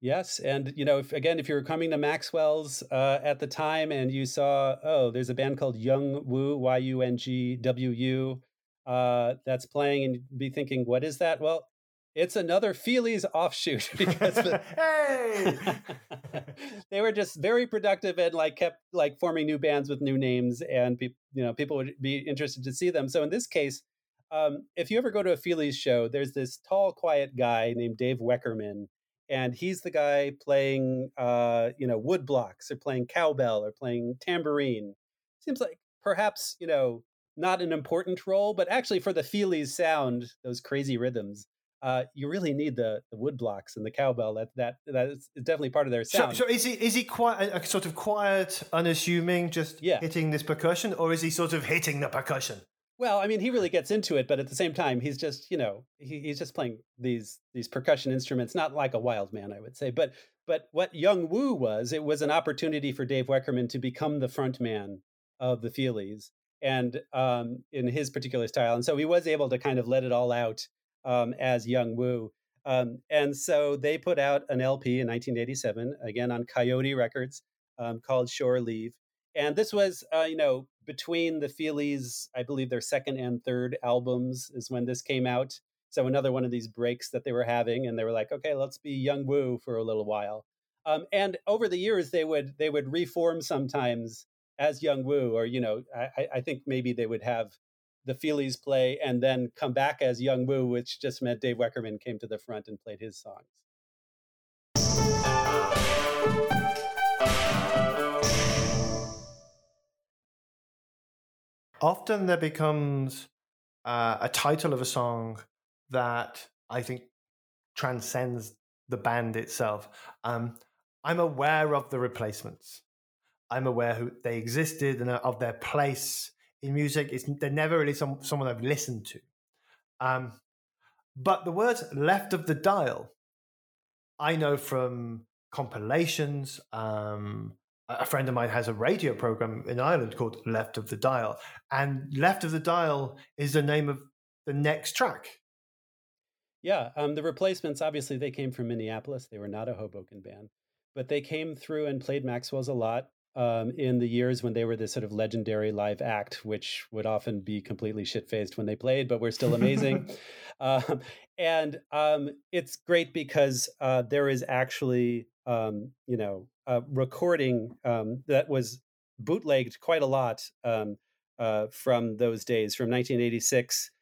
Yes, and you know, if, again, if you were coming to Maxwell's uh, at the time and you saw, oh, there's a band called Yung Wu, Y U N G W U, uh, that's playing, and be thinking, what is that? Well, it's another Feelies offshoot because the, hey, they were just very productive and like kept like forming new bands with new names, and people, you know, people would be interested to see them. So in this case, um, if you ever go to a Feelies show, there's this tall, quiet guy named Dave Weckerman, and he's the guy playing, uh, you know, wood blocks or playing cowbell or playing tambourine. Seems like perhaps you know not an important role, but actually for the Feelies sound, those crazy rhythms, uh, you really need the the wood blocks and the cowbell. That that that is definitely part of their sound. So, so is he is he quite a, a, sort of quiet, unassuming, just yeah. hitting this percussion, or is he sort of hitting the percussion? Well, I mean, he really gets into it, but at the same time, he's just you know he, he's just playing these these percussion instruments, not like a wild man, I would say. But but what Yung Wu was, it was an opportunity for Dave Weckerman to become the front man of the Feelies, and um, in his particular style, and so he was able to kind of let it all out um, as Yung Wu. Um, and so they put out an LP in 1987, again on Coyote Records, um, called Shore Leave. And this was, uh, you know, between the Feelies, I believe their second and third albums is when this came out. So another one of these breaks that they were having, and they were like, okay, let's be Yung Wu for a little while. Um, and over the years, they would they would reform sometimes as Yung Wu, or you know, I, I think maybe they would have the Feelies play and then come back as Yung Wu, which just meant Dave Weckerman came to the front and played his songs. Often there becomes uh, a title of a song that I think transcends the band itself. Um, I'm aware of the replacements. I'm aware who they existed and of their place in music. It's they're never really some, someone I've listened to. Um, but the words "left of the dial," I know from compilations. Um, a friend of mine has a radio program in Ireland called Left of the Dial, and Left of the Dial is the name of the next track. Yeah, um, the replacements obviously they came from Minneapolis. They were not a Hoboken band, but they came through and played Maxwell's a lot um, in the years when they were this sort of legendary live act, which would often be completely shit faced when they played, but were still amazing. um, and um, it's great because uh, there is actually, um, you know, a recording um, that was bootlegged quite a lot um, uh, from those days, from 1986.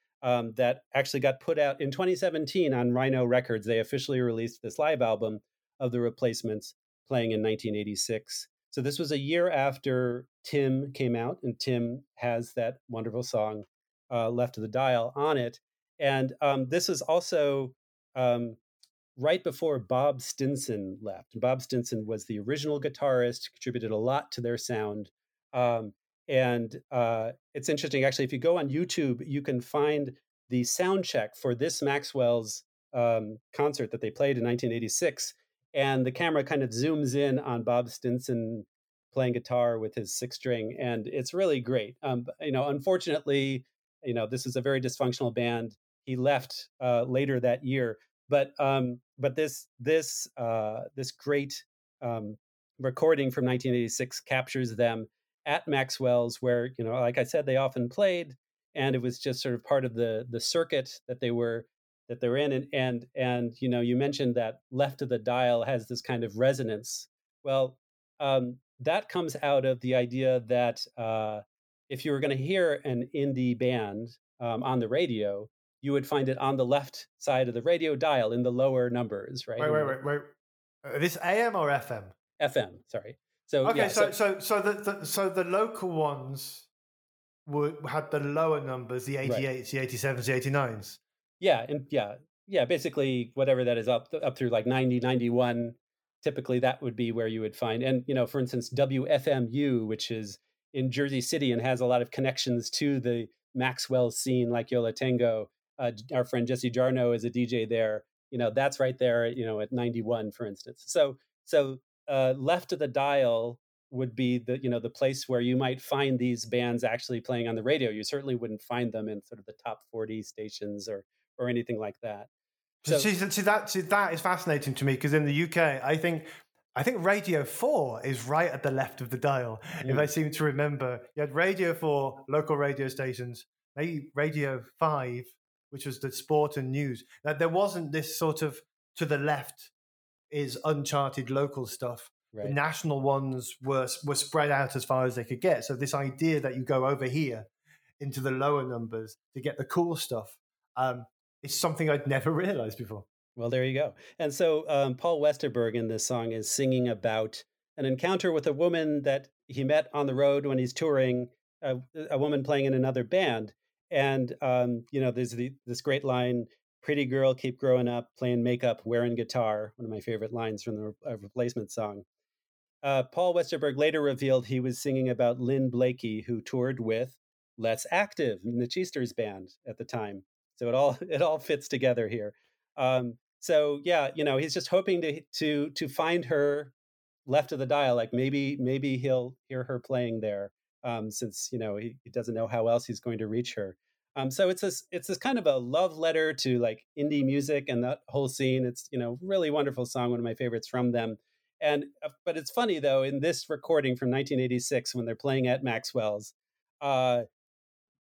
that actually got put out in 2017 on Rhino Records. They officially released this live album of the replacements playing in 1986. So this was a year after Tim came out, and Tim has that wonderful song uh, "Left of the Dial" on it. And um, this is also um, right before Bob Stinson left. Bob Stinson was the original guitarist, contributed a lot to their sound. Um, and uh, it's interesting, actually, if you go on YouTube, you can find the sound check for this Maxwell's um, concert that they played in 1986 and the camera kind of zooms in on Bob Stinson playing guitar with his six string, and it's really great. Um, you know, unfortunately, you know, this is a very dysfunctional band. He left uh, later that year, but um, but this this uh, this great um, recording from 1986 captures them at Maxwell's, where you know, like I said, they often played, and it was just sort of part of the the circuit that they were that they're in and and and you know you mentioned that left of the dial has this kind of resonance. Well um, that comes out of the idea that uh, if you were going to hear an indie band um, on the radio you would find it on the left side of the radio dial in the lower numbers right wait wait wait wait. Uh, this am or fm fm sorry. So okay yeah, so, so so the, the so the local ones would had the lower numbers the 88s right. the 87s the 89s yeah, and yeah, yeah, basically whatever that is up up through like 90, 91, typically that would be where you would find. And you know, for instance, WFMU, which is in Jersey City and has a lot of connections to the Maxwell scene, like Yo La Tengo Uh, our friend Jesse Jarnow is a DJ there. You know, that's right there. You know, at 91, for instance. So, so uh, left of the dial would be the you know the place where you might find these bands actually playing on the radio. You certainly wouldn't find them in sort of the top 40 stations or or anything like that. So, see, see that see, that is fascinating to me because in the UK, I think I think Radio Four is right at the left of the dial. Mm. If I seem to remember, you had Radio Four, local radio stations, maybe Radio Five, which was the sport and news. That there wasn't this sort of to the left is uncharted local stuff. Right. The national ones were were spread out as far as they could get. So this idea that you go over here into the lower numbers to get the cool stuff. Um, it's something I'd never realized before. Well, there you go. And so um, Paul Westerberg in this song is singing about an encounter with a woman that he met on the road when he's touring, a, a woman playing in another band. And, um, you know, there's the, this great line Pretty girl, keep growing up, playing makeup, wearing guitar. One of my favorite lines from the uh, replacement song. Uh, Paul Westerberg later revealed he was singing about Lynn Blakey, who toured with Let's Active Mitch Easter's band at the time. So it all it all fits together here. Um, so yeah, you know, he's just hoping to to to find her left of the dial. Like maybe maybe he'll hear her playing there, um, since you know he, he doesn't know how else he's going to reach her. Um, so it's this it's this kind of a love letter to like indie music and that whole scene. It's you know really wonderful song, one of my favorites from them. And uh, but it's funny though in this recording from 1986 when they're playing at Maxwell's, uh,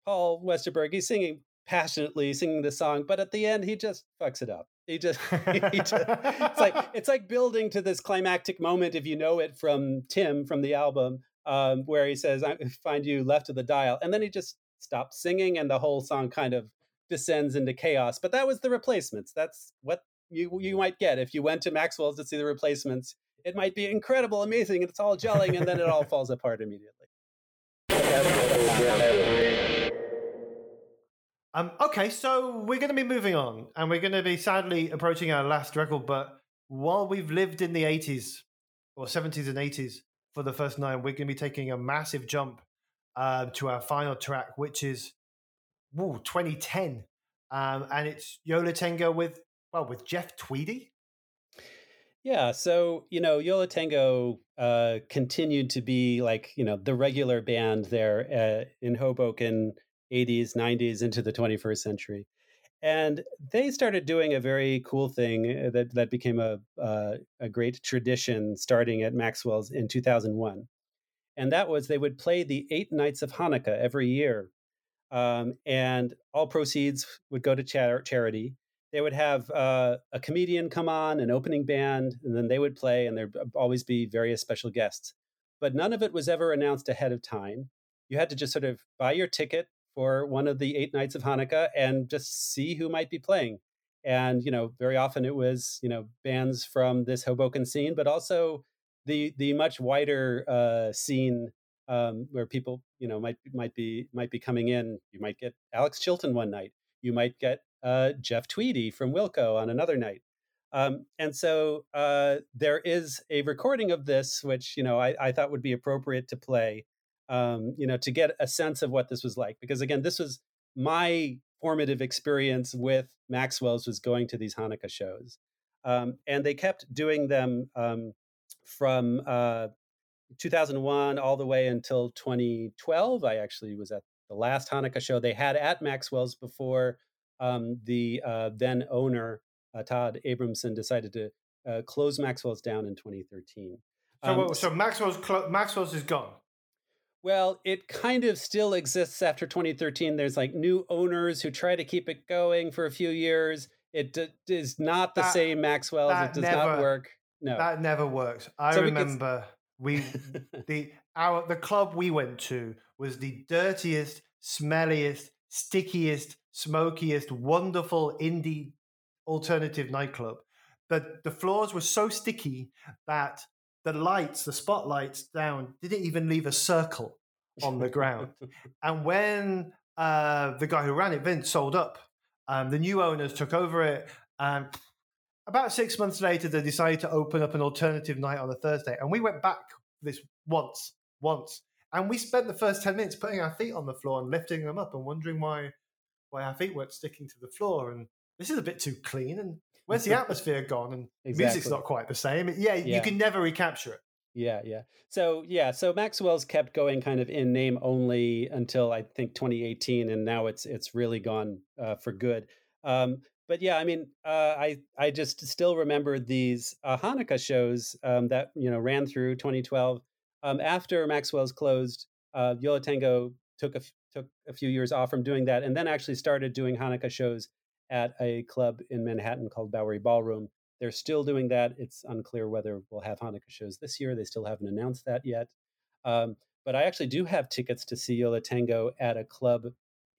Paul Westerberg he's singing passionately, singing the song, but at the end he just fucks it up. He just, he just it's like it's like building to this climactic moment if you know it from Tim from the album um, where he says, "I find you left of the dial," and then he just stops singing and the whole song kind of descends into chaos. But that was the replacements. That's what you you might get if you went to Maxwell's to see the replacements. It might be incredible, amazing, and it's all gelling, and then it all falls apart immediately. Um, okay, so we're going to be moving on, and we're going to be sadly approaching our last record. But while we've lived in the 80s or 70s and 80s for the first nine, we're going to be taking a massive jump uh, to our final track, which is ooh, 2010, um, and it's Yo La Tengo with well with Jeff Tweedy. Yeah, so you know, Yo La Tengo uh, continued to be like you know the regular band there uh, in Hoboken, 80s, 90s, into the 21st century, and they started doing a very cool thing uh, that that became a uh, a great tradition starting at Maxwell's in 2001 and that was they would play the eight nights of Hanukkah every year, um, and all proceeds would go to char- charity. They would have uh, a comedian come on, an opening band, and then they would play, and there'd always be various special guests. But none of it was ever announced ahead of time. You had to just sort of buy your ticket for one of the eight nights of Hanukkah and just see who might be playing. And you know, very often it was you know bands from this Hoboken scene, but also the the much wider uh, scene um, where people you know might might be might be coming in. You might get Alex Chilton one night. You might get uh, Jeff Tweedy from Wilco on another night. Um, and so uh, there is a recording of this, which you know I, I thought would be appropriate to play, um, you know, to get a sense of what this was like. Because again, this was my formative experience with Maxwell's was going to these Hanukkah shows, um, and they kept doing them um, from uh, 2001 all the way until 2012. I actually was at the last Hanukkah show they had at Maxwell's before um, the uh, then owner, uh, Todd Abramson, decided to uh, close Maxwell's down in 2013. Um, so, so Maxwell's, Maxwell's is gone. Well, it kind of still exists after 2013. There's like new owners who try to keep it going for a few years. It d- is not the that, same Maxwell's. It does never, not work. No, that never works. I so remember we the our the club we went to was the dirtiest, smelliest, stickiest, smokiest, wonderful indie alternative nightclub. But the floors were so sticky that the lights, the spotlights down, didn't even leave a circle on the ground. and when uh, the guy who ran it, Vince, sold up, um, the new owners took over it, and about six months later, they decided to open up an alternative night on a Thursday, and we went back this once, once, and we spent the first ten minutes putting our feet on the floor and lifting them up, and wondering why why our feet weren't sticking to the floor, and this is a bit too clean, and where's the atmosphere gone, and exactly. music's not quite the same. Yeah, yeah, you can never recapture it. Yeah, yeah. So yeah, so Maxwell's kept going kind of in name only until I think 2018, and now it's it's really gone uh, for good. Um, but yeah, I mean, uh, I I just still remember these uh, Hanukkah shows um, that you know ran through 2012. Um, after Maxwell's closed, uh, Yo La Tengo took a took a few years off from doing that, and then actually started doing Hanukkah shows at a club in Manhattan called Bowery Ballroom. They're still doing that. It's unclear whether we'll have Hanukkah shows this year. They still haven't announced that yet. Um, but I actually do have tickets to see Yo La Tengo at a club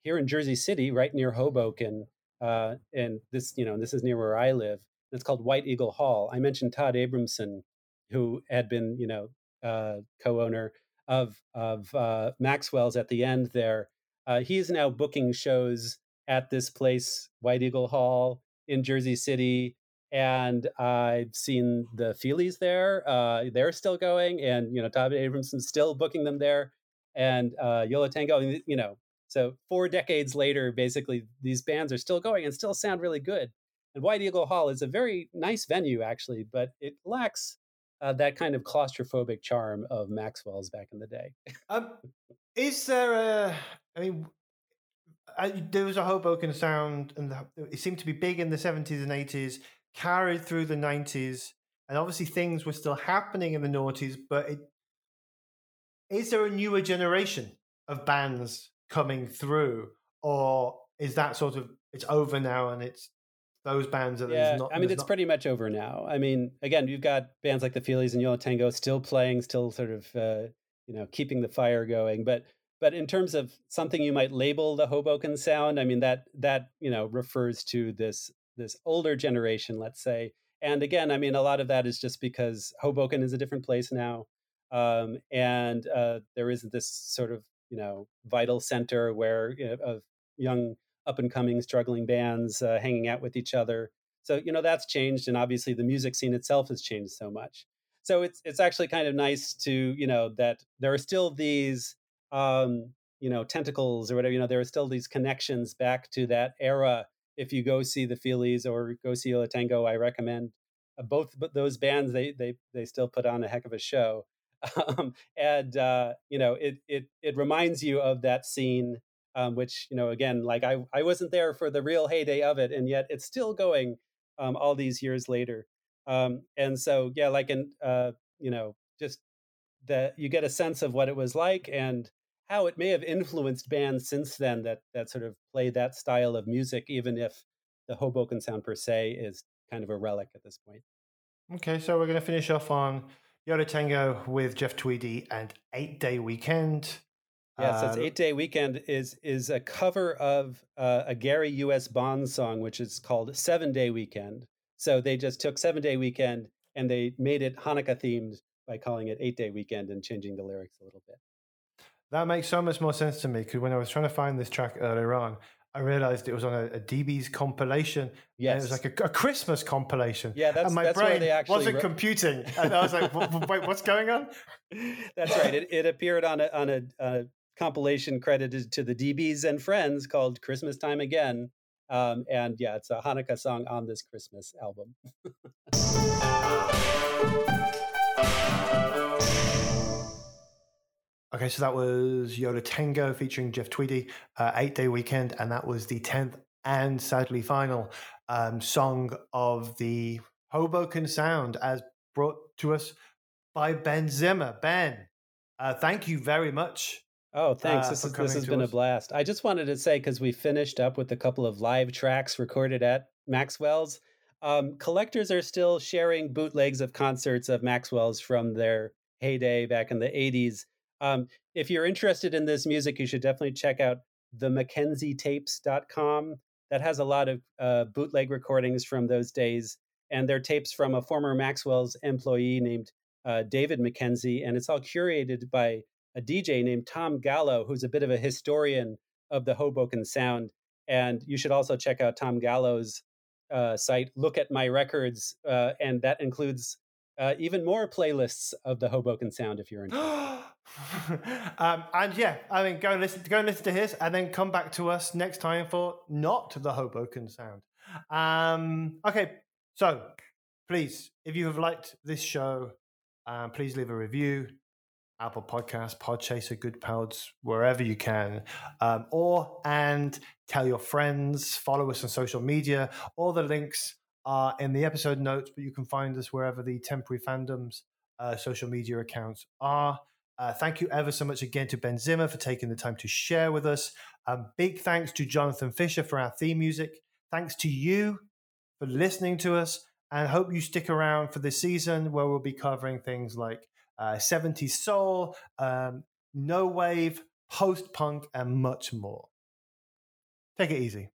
here in Jersey City, right near Hoboken, uh, and this, you know, this is near where I live. It's called White Eagle Hall. I mentioned Todd Abramson, who had been, you know, uh, co-owner of of uh, Maxwell's at the end there. Uh, is now booking shows at this place, White Eagle Hall in Jersey City, and I've seen the Feelies there. Uh, they're still going, and you know, Todd Abramson's still booking them there, and uh, Yo La Tengo. You know, so four decades later, basically, these bands are still going and still sound really good. And White Eagle Hall is a very nice venue, actually, but it lacks uh, that kind of claustrophobic charm of Maxwell's back in the day. um, is there a? I mean, I, there was a Hoboken sound, and the, it seemed to be big in the seventies and eighties, carried through the nineties, and obviously things were still happening in the noughties. But it, is there a newer generation of bands coming through, or is that sort of it's over now and it's those bands are yeah, not, I mean, it's not... pretty much over now. I mean, again, you've got bands like the Feelies and Yo La Tengo still playing, still sort of, uh, you know, keeping the fire going. But but in terms of something you might label the Hoboken sound, I mean that that you know refers to this this older generation, let's say. And again, I mean, a lot of that is just because Hoboken is a different place now, um, and uh, there isn't this sort of you know vital center where you know, of young up and coming struggling bands uh, hanging out with each other. So you know that's changed, and obviously the music scene itself has changed so much. So it's it's actually kind of nice to you know that there are still these um, you know tentacles or whatever. You know there are still these connections back to that era. If you go see the Feelies or go see La Tango, I recommend uh, both those bands. They they they still put on a heck of a show, um, and uh, you know it it it reminds you of that scene um, which you know again like I I wasn't there for the real heyday of it, and yet it's still going um, all these years later. Um, and so yeah, like in uh, you know just that you get a sense of what it was like and how it may have influenced bands since then that that sort of play that style of music, even if the Hoboken sound per se is kind of a relic at this point. Okay, so we're going to finish off on Yo La Tengo with Jeff Tweedy and Eight Day Weekend. Yeah, so it's uh, Eight Day Weekend is is a cover of uh, a Gary U.S. Bonds song, which is called Seven Day Weekend. So they just took Seven Day Weekend and they made it Hanukkah themed by calling it Eight Day Weekend and changing the lyrics a little bit. That makes so much more sense to me because when I was trying to find this track earlier on, I realized it was on a, a DB's compilation. Yes, it was like a, a, Christmas compilation. Yeah, that's and my that's brain actually wasn't computing, and I was like, "Wait, what's going on?" That's right. It, it appeared on a on a, a compilation credited to the DBs and Friends called Christmas Time Again. Um, and yeah, it's a Hanukkah song on this Christmas album. okay, so that was Yo Tango featuring Jeff Tweedy, uh, Eight Day Weekend, and that was the 10th and sadly final um, song of the Hoboken Sound as brought to us by Ben Zimmer. Ben, uh, thank you very much Oh, thanks. Uh, this, is, this has been us. a blast. I just wanted to say, because we finished up with a couple of live tracks recorded at Maxwell's, um, collectors are still sharing bootlegs of concerts of Maxwell's from their heyday back in the 80s. Um, if you're interested in this music, you should definitely check out the McKenzieTapes.com. That has a lot of uh, bootleg recordings from those days. And they're tapes from a former Maxwell's employee named uh, David McKenzie. And it's all curated by a DJ named Tom Gallo, who's a bit of a historian of the Hoboken sound. And you should also check out Tom Gallo's uh, site, Look at My Records, uh, and that includes uh, even more playlists of the Hoboken sound if you're interested. um, and yeah, I mean, go and listen, go and listen to his, and then come back to us next time for not the Hoboken sound. Um, okay, so please, if you have liked this show, um, please leave a review. Apple Podcasts, Podchaser, Goodpods, wherever you can, um, or and tell your friends, follow us on social media. All the links are in the episode notes, but you can find us wherever the temporary fandoms uh, social media accounts are. Uh, thank you ever so much again to Ben Zimmer for taking the time to share with us. Um, big thanks to Jonathan Fisher for our theme music. Thanks to you for listening to us, and hope you stick around for this season where we'll be covering things like uh, 70s soul, um, no wave, post punk, and much more. Take it easy.